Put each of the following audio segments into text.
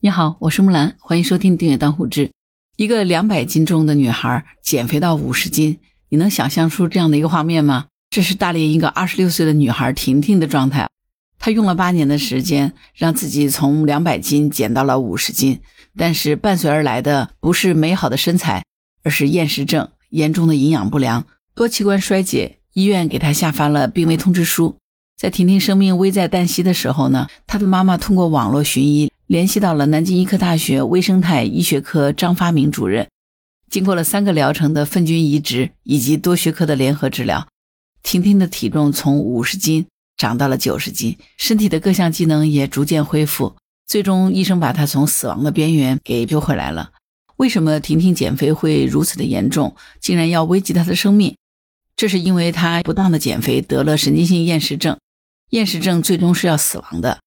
你好，我是木兰，欢迎收听《订阅当户知》。一个两百斤重的女孩减肥到五十斤，你能想象出这样的一个画面吗？这是大连一个二十六岁的女孩婷婷的状态。她用了八年的时间，让自己从两百斤减到了五十斤，但是伴随而来的不是美好的身材，而是厌食症，严重的营养不良，多器官衰竭。医院给她下发了病危通知书。在婷婷生命危在旦夕的时候呢，她的妈妈通过网络寻医。联系到了南京医科大学微生态医学科张发明主任，经过了三个疗程的粪菌移植以及多学科的联合治疗，婷婷的体重从五十斤长到了九十斤，身体的各项机能也逐渐恢复，最终医生把她从死亡的边缘给救回来了。为什么婷婷减肥会如此的严重，竟然要危及她的生命？这是因为她不当的减肥得了神经性厌食症，厌食症最终是要死亡的。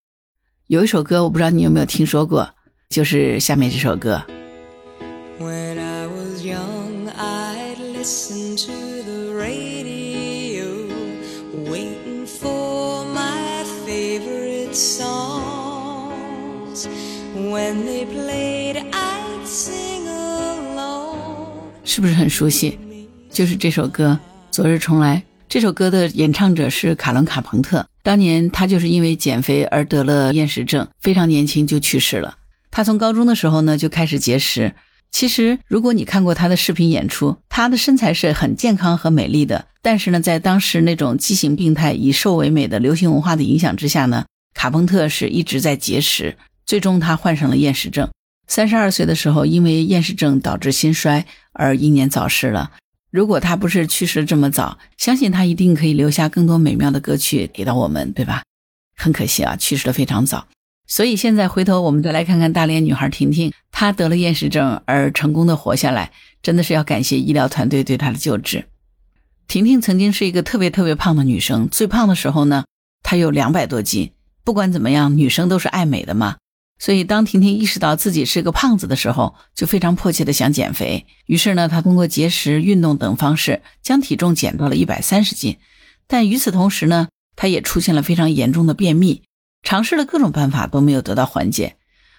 有一首歌，我不知道你有没有听说过，就是下面这首歌。是不是很熟悉？就是这首歌《昨日重来》。这首歌的演唱者是卡伦·卡朋特。当年他就是因为减肥而得了厌食症，非常年轻就去世了。他从高中的时候呢就开始节食。其实，如果你看过他的视频演出，他的身材是很健康和美丽的。但是呢，在当时那种畸形病态、以瘦为美的流行文化的影响之下呢，卡朋特是一直在节食，最终他患上了厌食症。三十二岁的时候，因为厌食症导致心衰而英年早逝了。如果他不是去世这么早，相信他一定可以留下更多美妙的歌曲给到我们，对吧？很可惜啊，去世的非常早。所以现在回头我们再来看看大连女孩婷婷，她得了厌食症而成功的活下来，真的是要感谢医疗团队对她的救治。婷婷曾经是一个特别特别胖的女生，最胖的时候呢，她有两百多斤。不管怎么样，女生都是爱美的嘛。所以，当婷婷意识到自己是个胖子的时候，就非常迫切的想减肥。于是呢，她通过节食、运动等方式，将体重减到了一百三十斤。但与此同时呢，她也出现了非常严重的便秘，尝试了各种办法都没有得到缓解。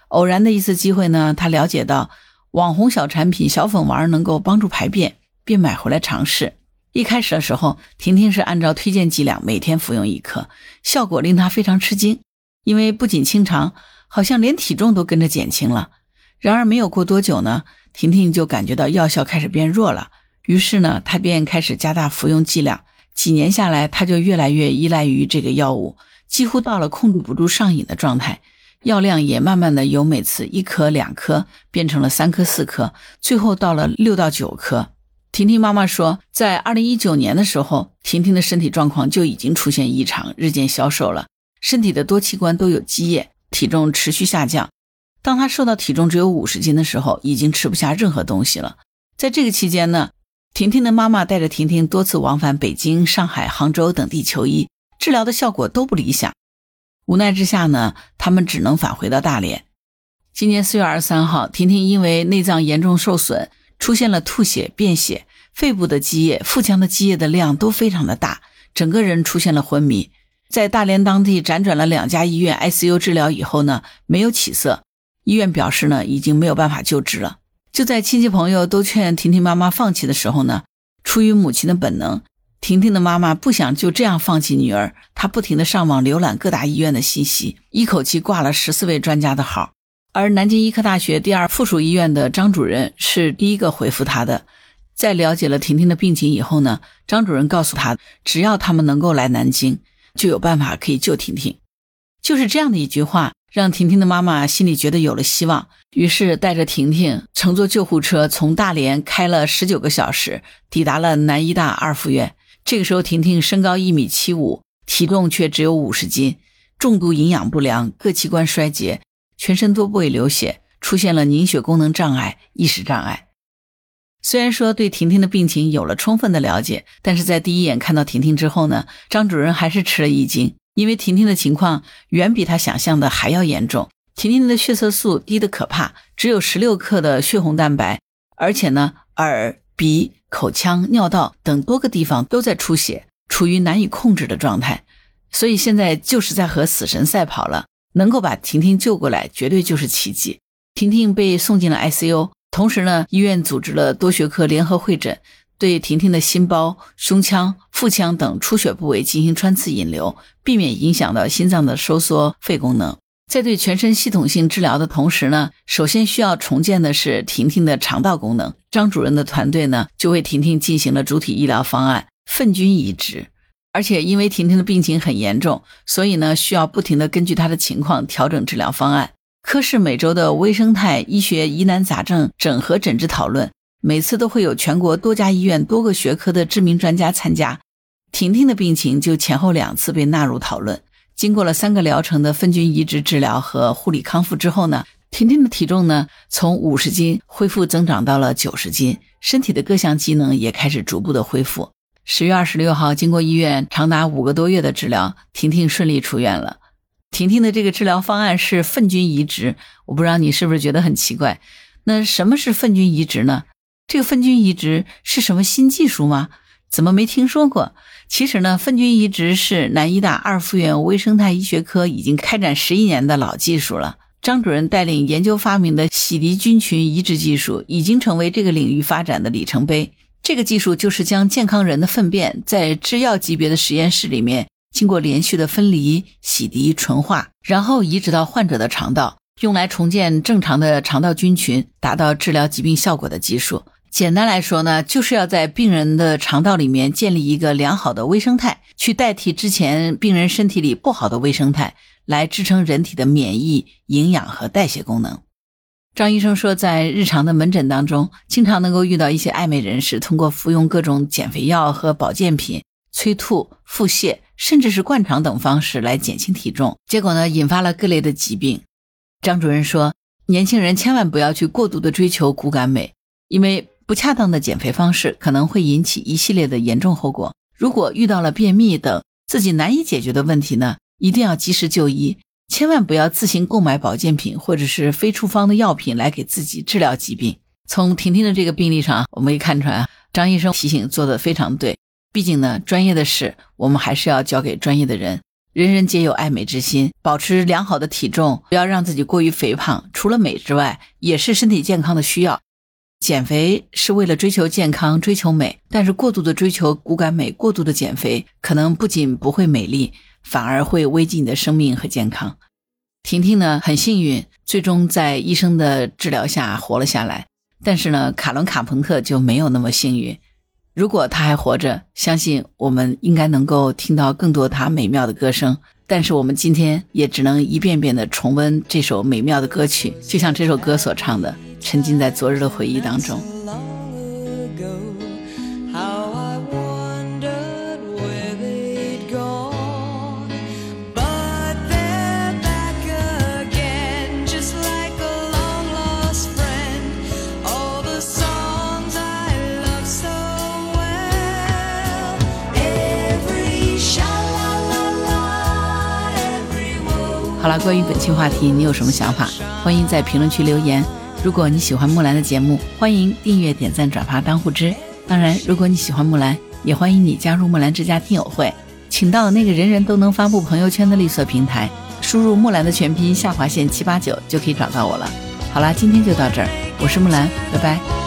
偶然的一次机会呢，她了解到网红小产品小粉丸能够帮助排便，便买回来尝试。一开始的时候，婷婷是按照推荐剂量每天服用一颗，效果令她非常吃惊，因为不仅清肠。好像连体重都跟着减轻了。然而没有过多久呢，婷婷就感觉到药效开始变弱了。于是呢，她便开始加大服用剂量。几年下来，她就越来越依赖于这个药物，几乎到了控制不住上瘾的状态。药量也慢慢的由每次一颗两颗变成了三颗四颗，最后到了六到九颗。婷婷妈妈说，在二零一九年的时候，婷婷的身体状况就已经出现异常，日渐消瘦了，身体的多器官都有积液。体重持续下降，当他瘦到体重只有五十斤的时候，已经吃不下任何东西了。在这个期间呢，婷婷的妈妈带着婷婷多次往返北京、上海、杭州等地求医，治疗的效果都不理想。无奈之下呢，他们只能返回到大连。今年四月二十三号，婷婷因为内脏严重受损，出现了吐血、便血，肺部的积液、腹腔的积液的量都非常的大，整个人出现了昏迷。在大连当地辗转了两家医院 ICU 治疗以后呢，没有起色，医院表示呢已经没有办法救治了。就在亲戚朋友都劝婷婷妈妈放弃的时候呢，出于母亲的本能，婷婷的妈妈不想就这样放弃女儿，她不停地上网浏览各大医院的信息，一口气挂了十四位专家的号。而南京医科大学第二附属医院的张主任是第一个回复她的。在了解了婷婷的病情以后呢，张主任告诉她，只要他们能够来南京。就有办法可以救婷婷，就是这样的一句话，让婷婷的妈妈心里觉得有了希望，于是带着婷婷乘坐救护车从大连开了十九个小时，抵达了南医大二附院。这个时候，婷婷身高一米七五，体重却只有五十斤，重度营养不良，各器官衰竭，全身多部位流血，出现了凝血功能障碍、意识障碍。虽然说对婷婷的病情有了充分的了解，但是在第一眼看到婷婷之后呢，张主任还是吃了一惊，因为婷婷的情况远比他想象的还要严重。婷婷的血色素低得可怕，只有十六克的血红蛋白，而且呢，耳、鼻、口腔、尿道等多个地方都在出血，处于难以控制的状态。所以现在就是在和死神赛跑了。能够把婷婷救过来，绝对就是奇迹。婷婷被送进了 ICU，同时呢，医院组织了多学科联合会诊，对婷婷的心包、胸腔、腹腔等出血部位进行穿刺引流，避免影响到心脏的收缩、肺功能。在对全身系统性治疗的同时呢，首先需要重建的是婷婷的肠道功能。张主任的团队呢，就为婷婷进行了主体医疗方案——粪菌移植。而且因为婷婷的病情很严重，所以呢，需要不停地根据她的情况调整治疗方案。科室每周的微生态医学疑难杂症整合诊治讨论，每次都会有全国多家医院多个学科的知名专家参加。婷婷的病情就前后两次被纳入讨论。经过了三个疗程的粪菌移植治疗和护理康复之后呢，婷婷的体重呢从五十斤恢复增长到了九十斤，身体的各项机能也开始逐步的恢复。十月二十六号，经过医院长达五个多月的治疗，婷婷顺利出院了。婷婷的这个治疗方案是粪菌移植，我不知道你是不是觉得很奇怪？那什么是粪菌移植呢？这个粪菌移植是什么新技术吗？怎么没听说过？其实呢，粪菌移植是南医大二附院微生态医学科已经开展十一年的老技术了。张主任带领研究发明的洗涤菌群移植技术，已经成为这个领域发展的里程碑。这个技术就是将健康人的粪便在制药级别的实验室里面，经过连续的分离、洗涤、纯化，然后移植到患者的肠道，用来重建正常的肠道菌群，达到治疗疾病效果的技术。简单来说呢，就是要在病人的肠道里面建立一个良好的微生态，去代替之前病人身体里不好的微生态，来支撑人体的免疫、营养和代谢功能。张医生说，在日常的门诊当中，经常能够遇到一些爱美人士，通过服用各种减肥药和保健品、催吐、腹泻，甚至是灌肠等方式来减轻体重，结果呢，引发了各类的疾病。张主任说，年轻人千万不要去过度的追求骨感美，因为不恰当的减肥方式可能会引起一系列的严重后果。如果遇到了便秘等自己难以解决的问题呢，一定要及时就医。千万不要自行购买保健品或者是非处方的药品来给自己治疗疾病。从婷婷的这个病例上，我们可以看出来，张医生提醒做的非常对。毕竟呢，专业的事我们还是要交给专业的人。人人皆有爱美之心，保持良好的体重，不要让自己过于肥胖。除了美之外，也是身体健康的需要。减肥是为了追求健康、追求美，但是过度的追求骨感美、过度的减肥，可能不仅不会美丽。反而会危及你的生命和健康。婷婷呢，很幸运，最终在医生的治疗下活了下来。但是呢，卡伦·卡朋特就没有那么幸运。如果他还活着，相信我们应该能够听到更多他美妙的歌声。但是我们今天也只能一遍遍的重温这首美妙的歌曲，就像这首歌所唱的：“沉浸在昨日的回忆当中。”好了，关于本期话题，你有什么想法？欢迎在评论区留言。如果你喜欢木兰的节目，欢迎订阅、点赞、转发当护知。当然，如果你喜欢木兰，也欢迎你加入木兰之家听友会，请到那个人人都能发布朋友圈的绿色平台，输入木兰的全拼下划线七八九就可以找到我了。好了，今天就到这儿，我是木兰，拜拜。